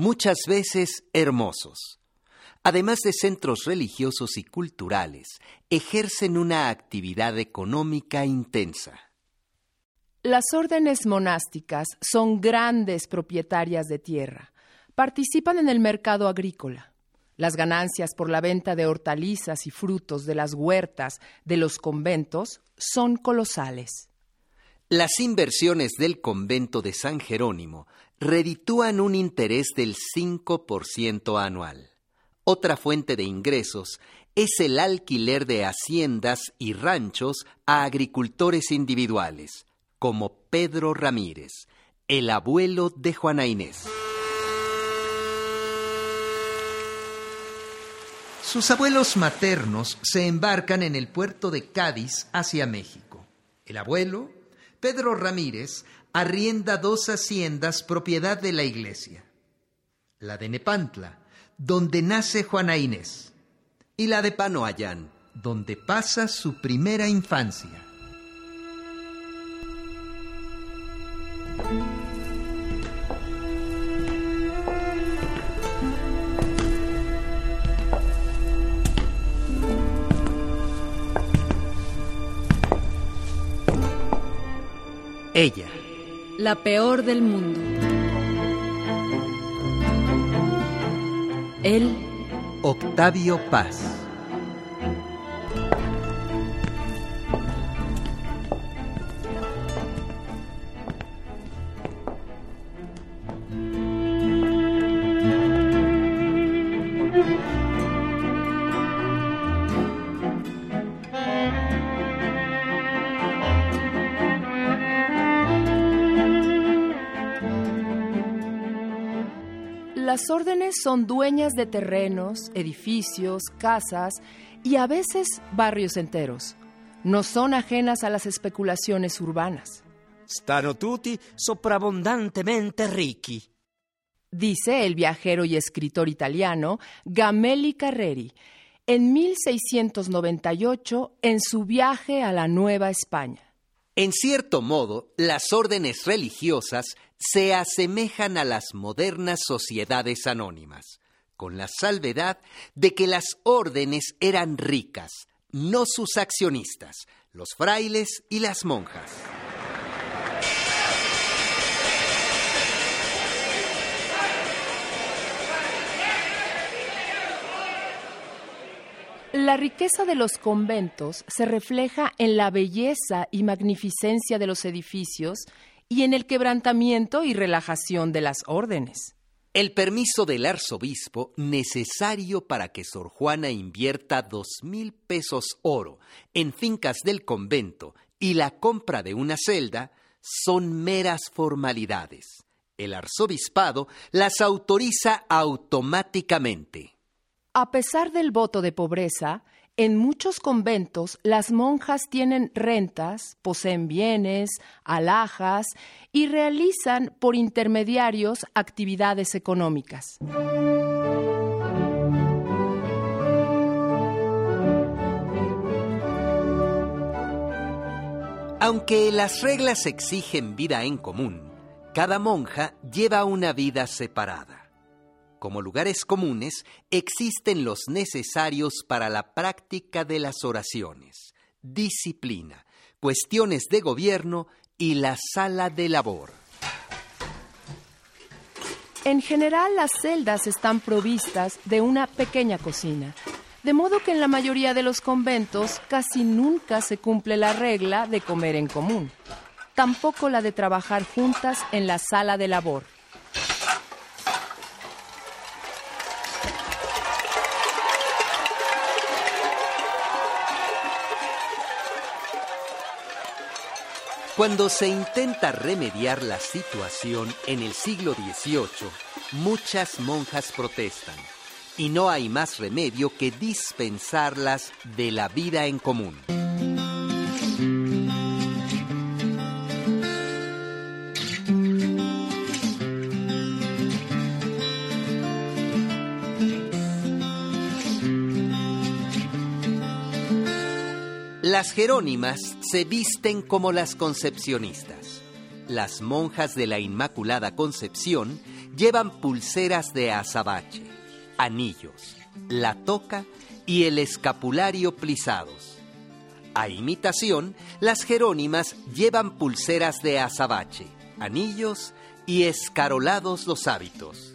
muchas veces hermosos. Además de centros religiosos y culturales, ejercen una actividad económica intensa. Las órdenes monásticas son grandes propietarias de tierra. Participan en el mercado agrícola. Las ganancias por la venta de hortalizas y frutos de las huertas de los conventos son colosales. Las inversiones del convento de San Jerónimo reditúan un interés del 5% anual. Otra fuente de ingresos es el alquiler de haciendas y ranchos a agricultores individuales, como Pedro Ramírez, el abuelo de Juana Inés. Sus abuelos maternos se embarcan en el puerto de Cádiz hacia México. El abuelo, Pedro Ramírez, arrienda dos haciendas propiedad de la iglesia. La de Nepantla, donde nace Juana Inés, y la de Panoayán, donde pasa su primera infancia. Ella. La peor del mundo. Él. Octavio Paz. Las órdenes son dueñas de terrenos, edificios, casas y a veces barrios enteros. No son ajenas a las especulaciones urbanas. Stanno tutti sopravvondantemente ricchi. Dice el viajero y escritor italiano Gamelli Carreri en 1698 en su viaje a la Nueva España. En cierto modo, las órdenes religiosas se asemejan a las modernas sociedades anónimas, con la salvedad de que las órdenes eran ricas, no sus accionistas, los frailes y las monjas. La riqueza de los conventos se refleja en la belleza y magnificencia de los edificios y en el quebrantamiento y relajación de las órdenes. El permiso del arzobispo, necesario para que Sor Juana invierta dos mil pesos oro en fincas del convento y la compra de una celda, son meras formalidades. El arzobispado las autoriza automáticamente. A pesar del voto de pobreza, en muchos conventos las monjas tienen rentas, poseen bienes, alhajas y realizan por intermediarios actividades económicas. Aunque las reglas exigen vida en común, cada monja lleva una vida separada. Como lugares comunes, existen los necesarios para la práctica de las oraciones, disciplina, cuestiones de gobierno y la sala de labor. En general, las celdas están provistas de una pequeña cocina, de modo que en la mayoría de los conventos casi nunca se cumple la regla de comer en común, tampoco la de trabajar juntas en la sala de labor. Cuando se intenta remediar la situación en el siglo XVIII, muchas monjas protestan y no hay más remedio que dispensarlas de la vida en común. Las jerónimas se visten como las concepcionistas. Las monjas de la Inmaculada Concepción llevan pulseras de azabache, anillos, la toca y el escapulario plisados. A imitación, las jerónimas llevan pulseras de azabache, anillos y escarolados los hábitos.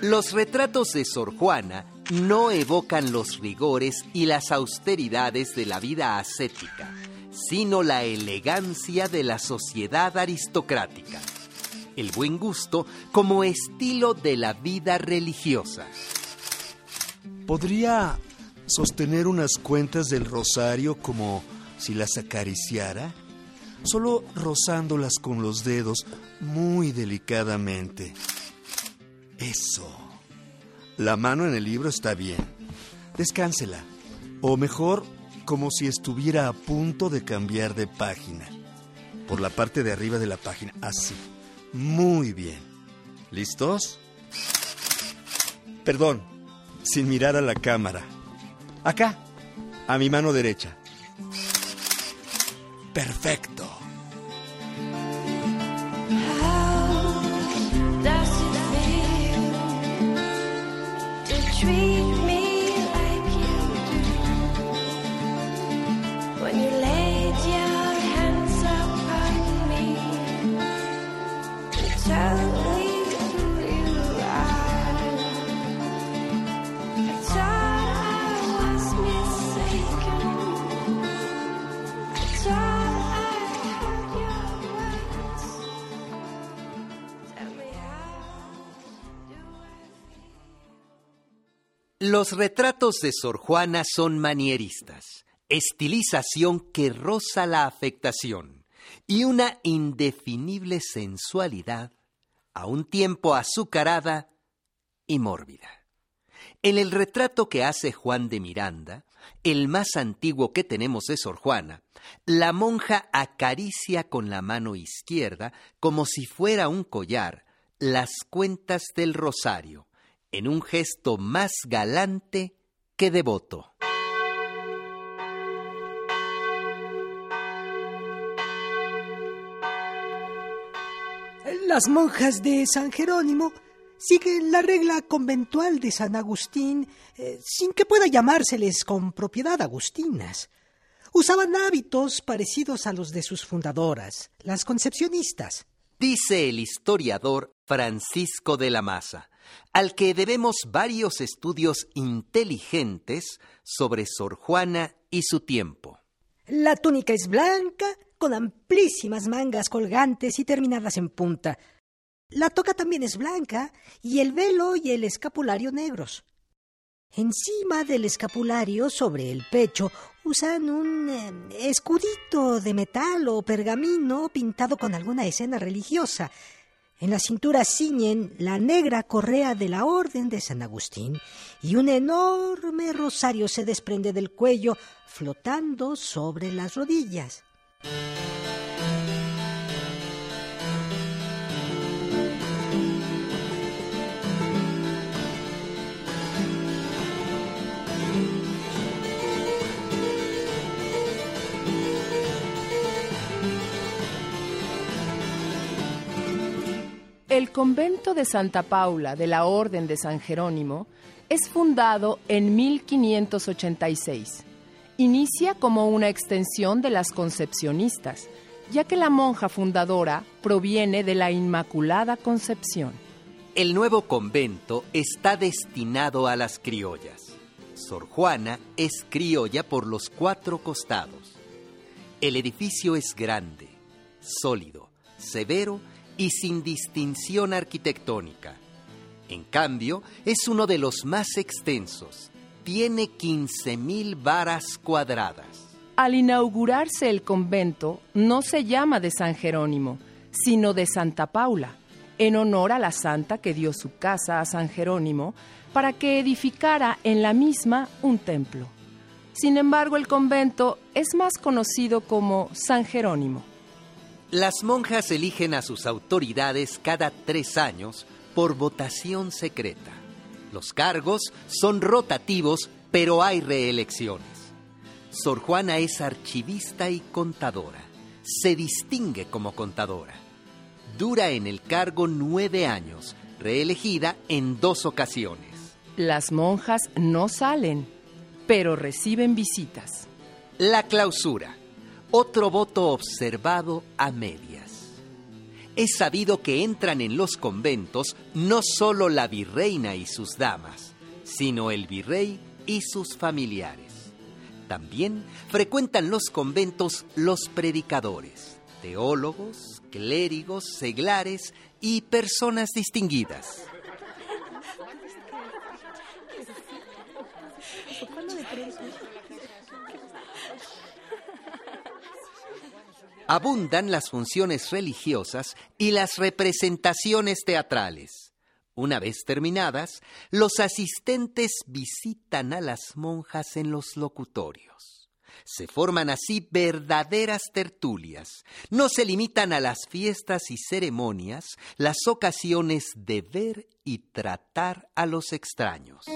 Los retratos de Sor Juana no evocan los rigores y las austeridades de la vida ascética, sino la elegancia de la sociedad aristocrática, el buen gusto como estilo de la vida religiosa. ¿Podría sostener unas cuentas del rosario como si las acariciara? Solo rozándolas con los dedos muy delicadamente. Eso. La mano en el libro está bien. Descánsela. O mejor, como si estuviera a punto de cambiar de página. Por la parte de arriba de la página. Así. Muy bien. ¿Listos? Perdón, sin mirar a la cámara. Acá, a mi mano derecha. Perfecto. Los retratos de Sor Juana son manieristas, estilización que roza la afectación y una indefinible sensualidad, a un tiempo azucarada y mórbida. En el retrato que hace Juan de Miranda, el más antiguo que tenemos de Sor Juana, la monja acaricia con la mano izquierda, como si fuera un collar, las cuentas del rosario, en un gesto más galante que devoto. Las monjas de San Jerónimo siguen la regla conventual de San Agustín eh, sin que pueda llamárseles con propiedad agustinas. Usaban hábitos parecidos a los de sus fundadoras, las concepcionistas. Dice el historiador Francisco de la Maza, al que debemos varios estudios inteligentes sobre Sor Juana y su tiempo. La túnica es blanca, con amplísimas mangas colgantes y terminadas en punta. La toca también es blanca y el velo y el escapulario negros. Encima del escapulario, sobre el pecho, usan un eh, escudito de metal o pergamino pintado con alguna escena religiosa. En la cintura ciñen la negra correa de la Orden de San Agustín y un enorme rosario se desprende del cuello flotando sobre las rodillas. El convento de Santa Paula de la Orden de San Jerónimo es fundado en 1586. Inicia como una extensión de las concepcionistas, ya que la monja fundadora proviene de la Inmaculada Concepción. El nuevo convento está destinado a las criollas. Sor Juana es criolla por los cuatro costados. El edificio es grande, sólido, severo y sin distinción arquitectónica. En cambio, es uno de los más extensos. Tiene 15.000 varas cuadradas. Al inaugurarse el convento, no se llama de San Jerónimo, sino de Santa Paula, en honor a la santa que dio su casa a San Jerónimo para que edificara en la misma un templo. Sin embargo, el convento es más conocido como San Jerónimo. Las monjas eligen a sus autoridades cada tres años por votación secreta. Los cargos son rotativos, pero hay reelecciones. Sor Juana es archivista y contadora. Se distingue como contadora. Dura en el cargo nueve años, reelegida en dos ocasiones. Las monjas no salen, pero reciben visitas. La clausura. Otro voto observado a medias. Es sabido que entran en los conventos no solo la virreina y sus damas, sino el virrey y sus familiares. También frecuentan los conventos los predicadores, teólogos, clérigos, seglares y personas distinguidas. Abundan las funciones religiosas y las representaciones teatrales. Una vez terminadas, los asistentes visitan a las monjas en los locutorios. Se forman así verdaderas tertulias. No se limitan a las fiestas y ceremonias las ocasiones de ver y tratar a los extraños.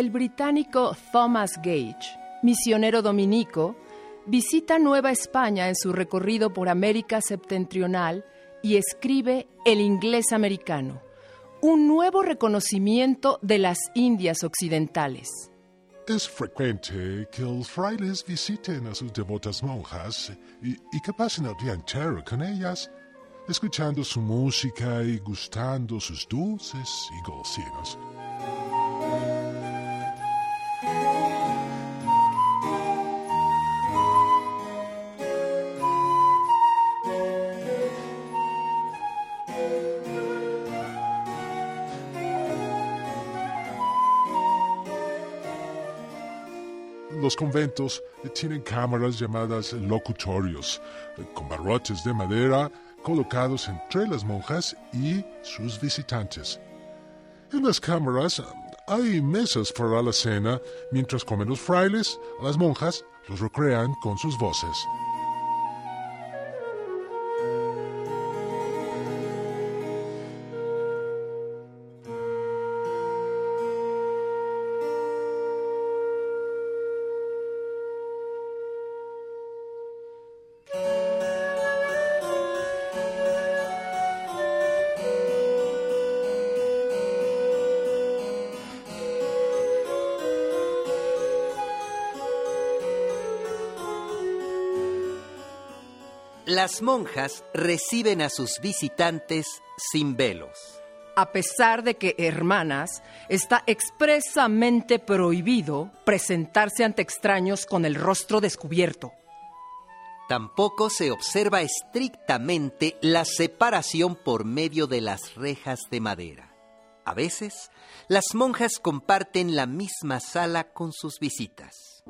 El británico Thomas Gage, misionero dominico, visita Nueva España en su recorrido por América septentrional y escribe El inglés americano, un nuevo reconocimiento de las Indias occidentales. Es frecuente que los frailes visiten a sus devotas monjas y, y que pasen el día entero con ellas, escuchando su música y gustando sus dulces y golosinas. Conventos tienen cámaras llamadas locutorios, eh, con barrotes de madera colocados entre las monjas y sus visitantes. En las cámaras hay mesas para la cena, mientras comen los frailes, las monjas los recrean con sus voces. Las monjas reciben a sus visitantes sin velos. A pesar de que, hermanas, está expresamente prohibido presentarse ante extraños con el rostro descubierto. Tampoco se observa estrictamente la separación por medio de las rejas de madera. A veces, las monjas comparten la misma sala con sus visitas.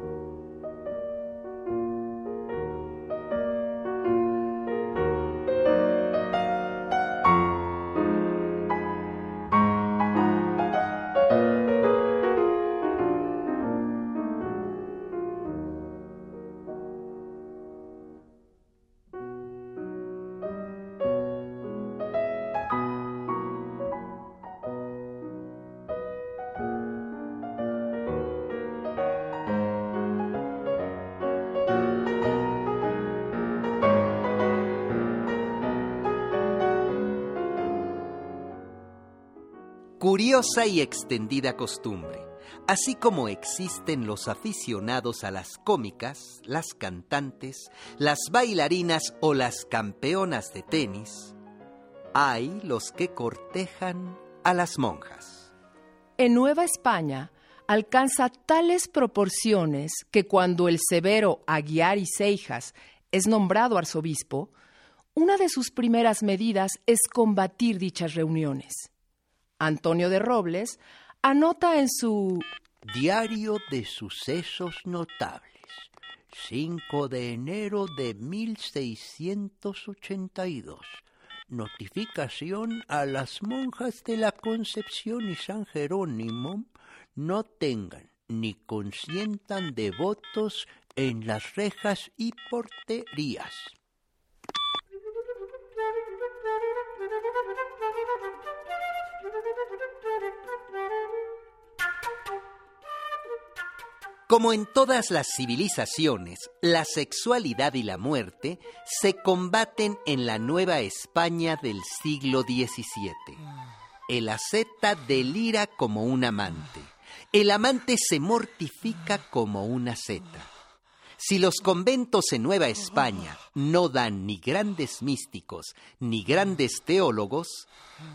Curiosa y extendida costumbre. Así como existen los aficionados a las cómicas, las cantantes, las bailarinas o las campeonas de tenis, hay los que cortejan a las monjas. En Nueva España alcanza tales proporciones que cuando el severo Aguiar y Seijas es nombrado arzobispo, una de sus primeras medidas es combatir dichas reuniones. Antonio de Robles anota en su Diario de Sucesos Notables, 5 de enero de 1682. Notificación a las monjas de la Concepción y San Jerónimo no tengan ni consientan devotos en las rejas y porterías. Como en todas las civilizaciones, la sexualidad y la muerte se combaten en la Nueva España del siglo XVII. El asceta delira como un amante. El amante se mortifica como una asceta. Si los conventos en Nueva España no dan ni grandes místicos ni grandes teólogos,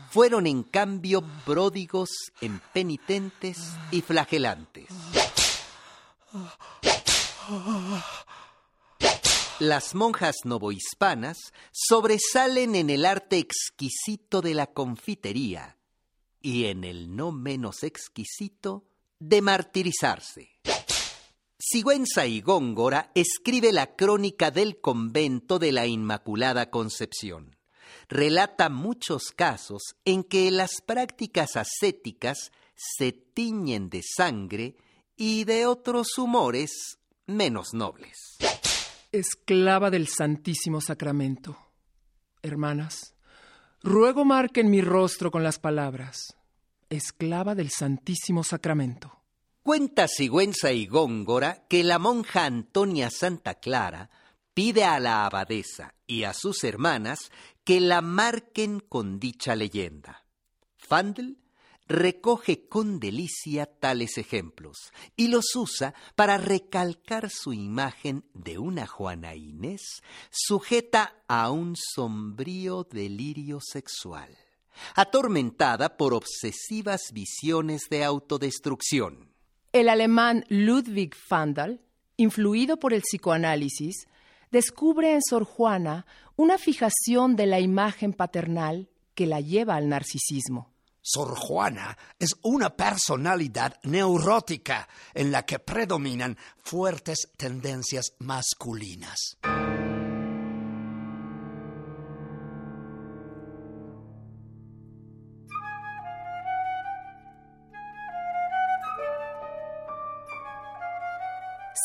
fueron en cambio pródigos en penitentes y flagelantes. Las monjas novohispanas sobresalen en el arte exquisito de la confitería y en el no menos exquisito de martirizarse. Sigüenza y Góngora escribe la crónica del convento de la Inmaculada Concepción. Relata muchos casos en que las prácticas ascéticas se tiñen de sangre y de otros humores menos nobles. Esclava del Santísimo Sacramento. Hermanas, ruego marquen mi rostro con las palabras. Esclava del Santísimo Sacramento. Cuenta Sigüenza y Góngora que la monja Antonia Santa Clara pide a la abadesa y a sus hermanas que la marquen con dicha leyenda. Fandel recoge con delicia tales ejemplos y los usa para recalcar su imagen de una Juana Inés sujeta a un sombrío delirio sexual, atormentada por obsesivas visiones de autodestrucción. El alemán Ludwig Fandal, influido por el psicoanálisis, descubre en Sor Juana una fijación de la imagen paternal que la lleva al narcisismo. Sor Juana es una personalidad neurótica en la que predominan fuertes tendencias masculinas.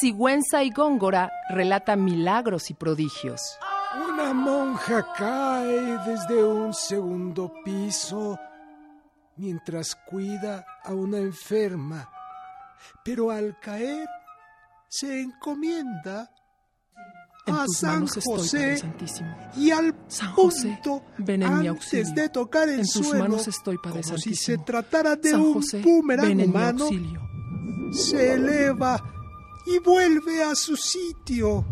Sigüenza y Góngora relatan milagros y prodigios. Una monja cae desde un segundo piso mientras cuida a una enferma, pero al caer se encomienda En a San José y al San José, punto ven en mi antes de tocar el En tus suelo, manos estoy, como si se tratara de San un boomerang humano, se eleva y vuelve a su sitio.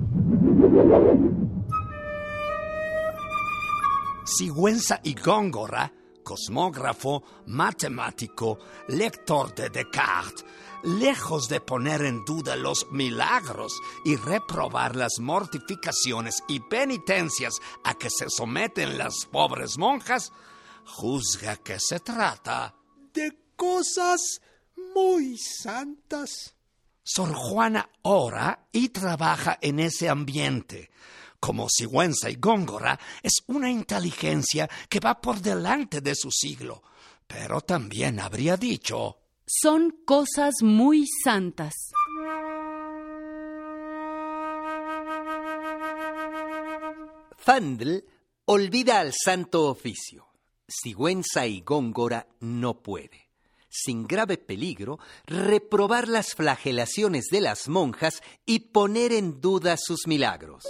Sigüenza y Góngora, cosmógrafo, matemático, lector de Descartes, lejos de poner en duda los milagros y reprobar las mortificaciones y penitencias a que se someten las pobres monjas, juzga que se trata de cosas muy santas. Sor Juana ora y trabaja en ese ambiente. Como Sigüenza y Góngora, es una inteligencia que va por delante de su siglo. Pero también habría dicho, Son cosas muy santas. Fandl olvida al santo oficio. Sigüenza y Góngora no puede, sin grave peligro, reprobar las flagelaciones de las monjas y poner en duda sus milagros.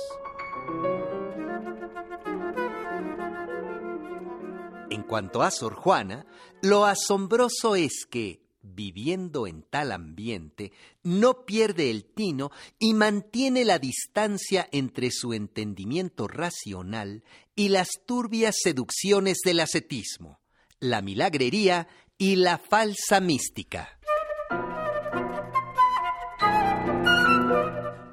En cuanto a Sor Juana, lo asombroso es que, viviendo en tal ambiente, no pierde el tino y mantiene la distancia entre su entendimiento racional y las turbias seducciones del ascetismo, la milagrería y la falsa mística.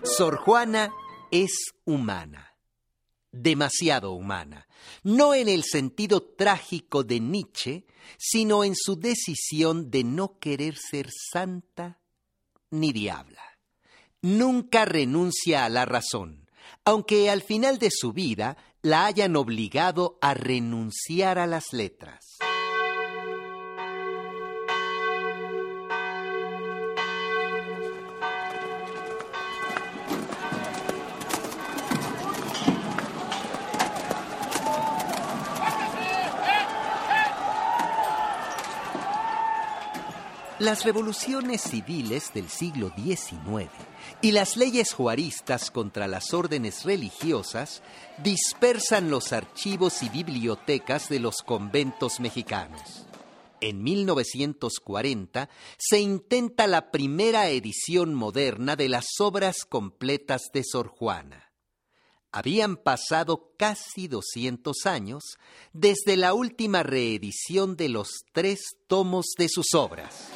Sor Juana es humana demasiado humana, no en el sentido trágico de Nietzsche, sino en su decisión de no querer ser santa ni diabla. Nunca renuncia a la razón, aunque al final de su vida la hayan obligado a renunciar a las letras. Las revoluciones civiles del siglo XIX y las leyes juaristas contra las órdenes religiosas dispersan los archivos y bibliotecas de los conventos mexicanos. En 1940 se intenta la primera edición moderna de las obras completas de Sor Juana. Habían pasado casi 200 años desde la última reedición de los tres tomos de sus obras.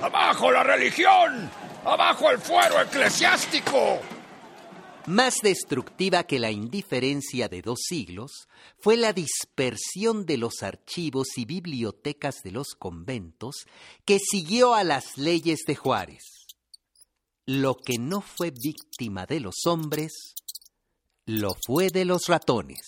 ¡Abajo la religión! ¡Abajo el fuero eclesiástico! Más destructiva que la indiferencia de dos siglos fue la dispersión de los archivos y bibliotecas de los conventos que siguió a las leyes de Juárez. Lo que no fue víctima de los hombres, lo fue de los ratones.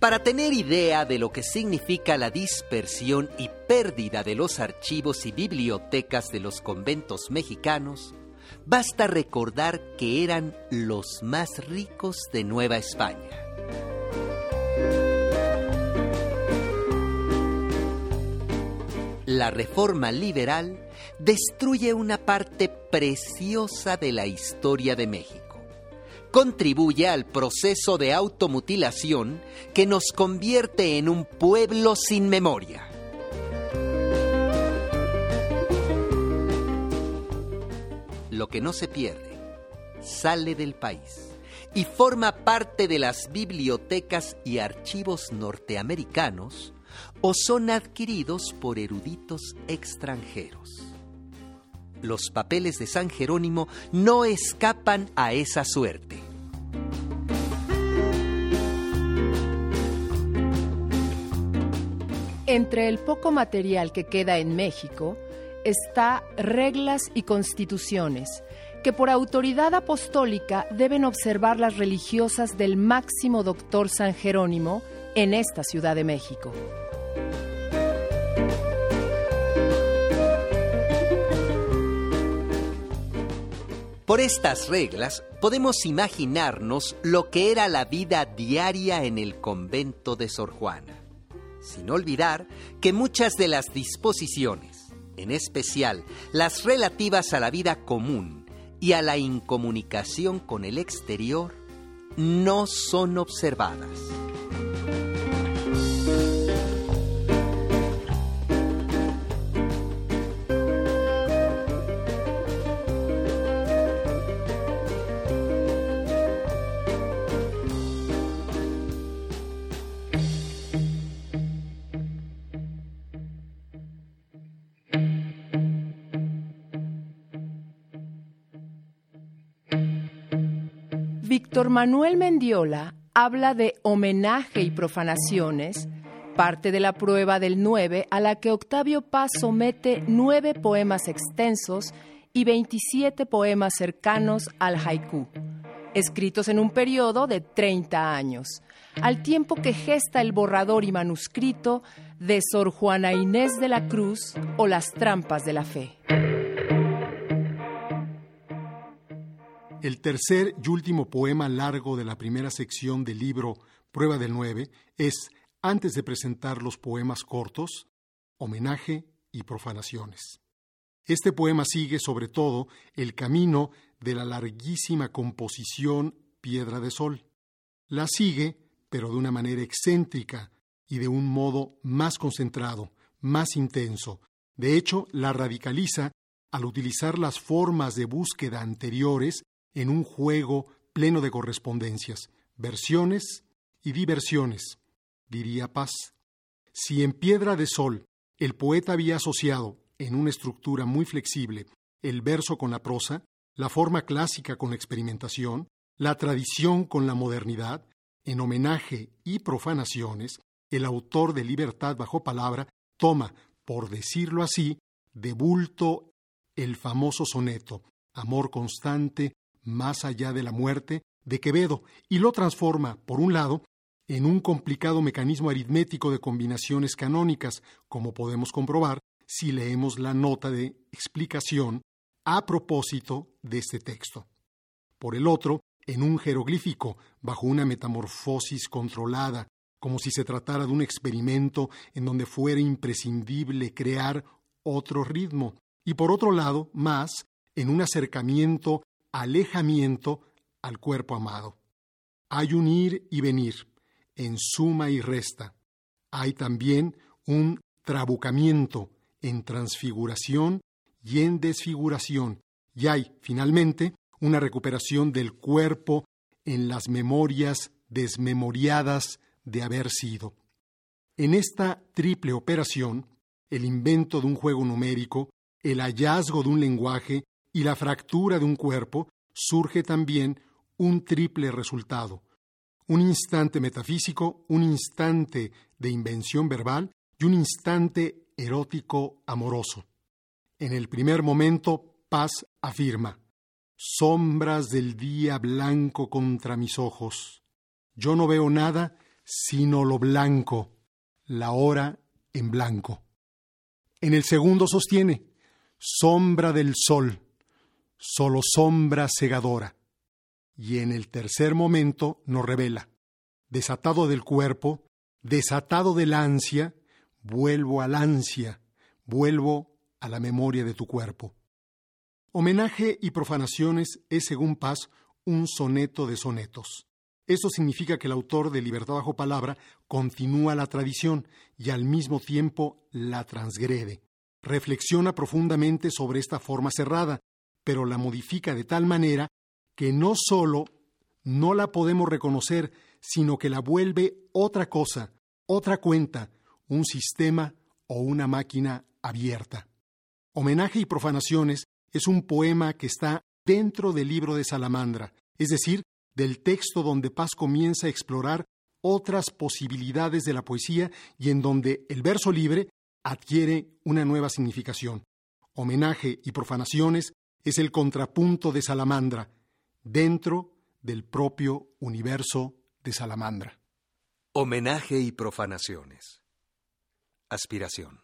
Para tener idea de lo que significa la dispersión y pérdida de los archivos y bibliotecas de los conventos mexicanos, basta recordar que eran los más ricos de Nueva España. La reforma liberal destruye una parte preciosa de la historia de México. Contribuye al proceso de automutilación que nos convierte en un pueblo sin memoria. Lo que no se pierde sale del país y forma parte de las bibliotecas y archivos norteamericanos o son adquiridos por eruditos extranjeros. Los papeles de San Jerónimo no escapan a esa suerte. Entre el poco material que queda en México está reglas y constituciones que por autoridad apostólica deben observar las religiosas del máximo doctor San Jerónimo en esta Ciudad de México. Por estas reglas podemos imaginarnos lo que era la vida diaria en el convento de Sor Juana, sin olvidar que muchas de las disposiciones, en especial las relativas a la vida común y a la incomunicación con el exterior, no son observadas. Manuel Mendiola habla de homenaje y profanaciones, parte de la prueba del 9 a la que Octavio Paz somete nueve poemas extensos y 27 poemas cercanos al haiku, escritos en un periodo de 30 años, al tiempo que gesta el borrador y manuscrito de Sor Juana Inés de la Cruz o Las Trampas de la Fe. El tercer y último poema largo de la primera sección del libro Prueba del Nueve es, antes de presentar los poemas cortos, homenaje y profanaciones. Este poema sigue sobre todo el camino de la larguísima composición Piedra de Sol. La sigue, pero de una manera excéntrica y de un modo más concentrado, más intenso. De hecho, la radicaliza al utilizar las formas de búsqueda anteriores en un juego pleno de correspondencias, versiones y diversiones, diría Paz. Si en Piedra de Sol el poeta había asociado, en una estructura muy flexible, el verso con la prosa, la forma clásica con la experimentación, la tradición con la modernidad, en homenaje y profanaciones, el autor de Libertad bajo palabra toma, por decirlo así, de bulto el famoso soneto, Amor constante, más allá de la muerte, de Quevedo, y lo transforma, por un lado, en un complicado mecanismo aritmético de combinaciones canónicas, como podemos comprobar si leemos la nota de explicación a propósito de este texto. Por el otro, en un jeroglífico bajo una metamorfosis controlada, como si se tratara de un experimento en donde fuera imprescindible crear otro ritmo, y por otro lado, más en un acercamiento, alejamiento al cuerpo amado. Hay un ir y venir, en suma y resta. Hay también un trabucamiento en transfiguración y en desfiguración, y hay, finalmente, una recuperación del cuerpo en las memorias desmemoriadas de haber sido. En esta triple operación, el invento de un juego numérico, el hallazgo de un lenguaje y la fractura de un cuerpo, surge también un triple resultado. Un instante metafísico, un instante de invención verbal y un instante erótico amoroso. En el primer momento, Paz afirma, Sombras del día blanco contra mis ojos. Yo no veo nada sino lo blanco, la hora en blanco. En el segundo sostiene, sombra del sol, solo sombra cegadora. Y en el tercer momento nos revela, desatado del cuerpo, desatado del ansia, vuelvo al ansia, vuelvo a la memoria de tu cuerpo. Homenaje y profanaciones es, según Paz, un soneto de sonetos. Esto significa que el autor de Libertad bajo palabra continúa la tradición y al mismo tiempo la transgrede. Reflexiona profundamente sobre esta forma cerrada, pero la modifica de tal manera que no sólo no la podemos reconocer, sino que la vuelve otra cosa, otra cuenta, un sistema o una máquina abierta. Homenaje y profanaciones es un poema que está dentro del libro de Salamandra, es decir, del texto donde Paz comienza a explorar otras posibilidades de la poesía y en donde el verso libre adquiere una nueva significación. Homenaje y profanaciones es el contrapunto de Salamandra dentro del propio universo de Salamandra. Homenaje y profanaciones. Aspiración.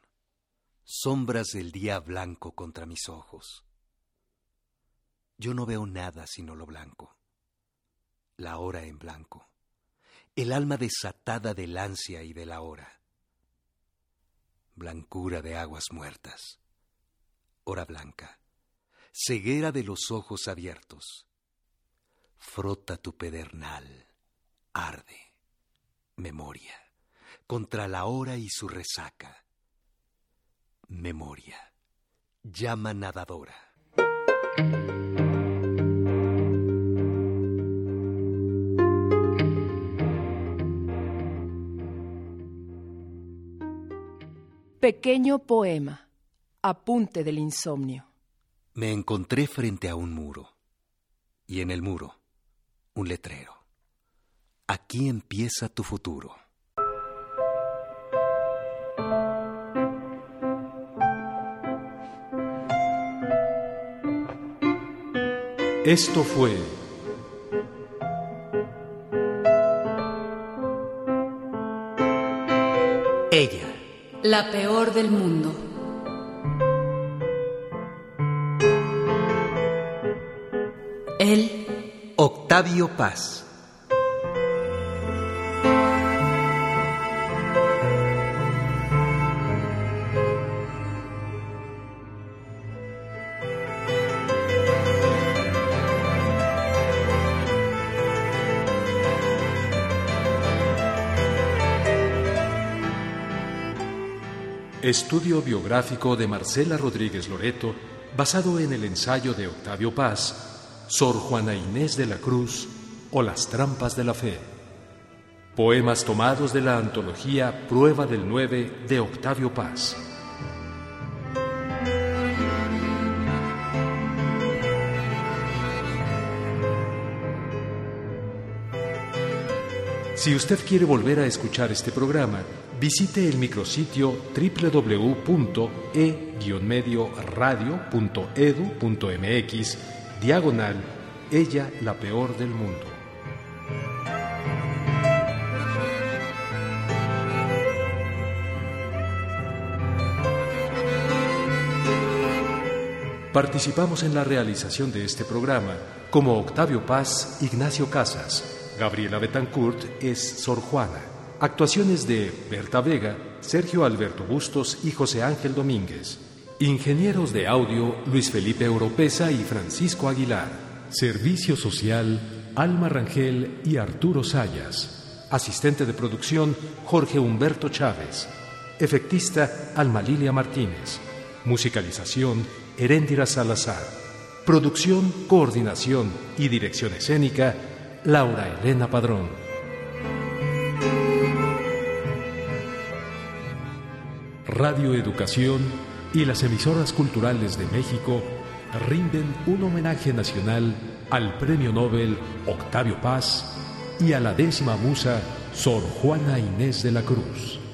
Sombras del día blanco contra mis ojos. Yo no veo nada sino lo blanco la hora en blanco, el alma desatada del ansia y de la hora. Blancura de aguas muertas, hora blanca, ceguera de los ojos abiertos. Frota tu pedernal, arde, memoria, contra la hora y su resaca. Memoria, llama nadadora. Pequeño poema. Apunte del insomnio. Me encontré frente a un muro. Y en el muro, un letrero. Aquí empieza tu futuro. Esto fue Ella. La peor del mundo. Estudio biográfico de Marcela Rodríguez Loreto, basado en el ensayo de Octavio Paz, Sor Juana Inés de la Cruz o Las Trampas de la Fe. Poemas tomados de la antología Prueba del 9 de Octavio Paz. Si usted quiere volver a escuchar este programa, visite el micrositio www.e-medioradio.edu.mx diagonal Ella la peor del mundo. Participamos en la realización de este programa como Octavio Paz, Ignacio Casas, Gabriela Betancourt es Sor Juana. Actuaciones de Berta Vega, Sergio Alberto Bustos y José Ángel Domínguez. Ingenieros de audio Luis Felipe Europeza y Francisco Aguilar. Servicio social Alma Rangel y Arturo Sayas. Asistente de producción Jorge Humberto Chávez. Efectista Alma Lilia Martínez. Musicalización Heréndira Salazar. Producción, coordinación y dirección escénica Laura Elena Padrón. Radio Educación y las emisoras culturales de México rinden un homenaje nacional al Premio Nobel Octavio Paz y a la décima musa Sor Juana Inés de la Cruz.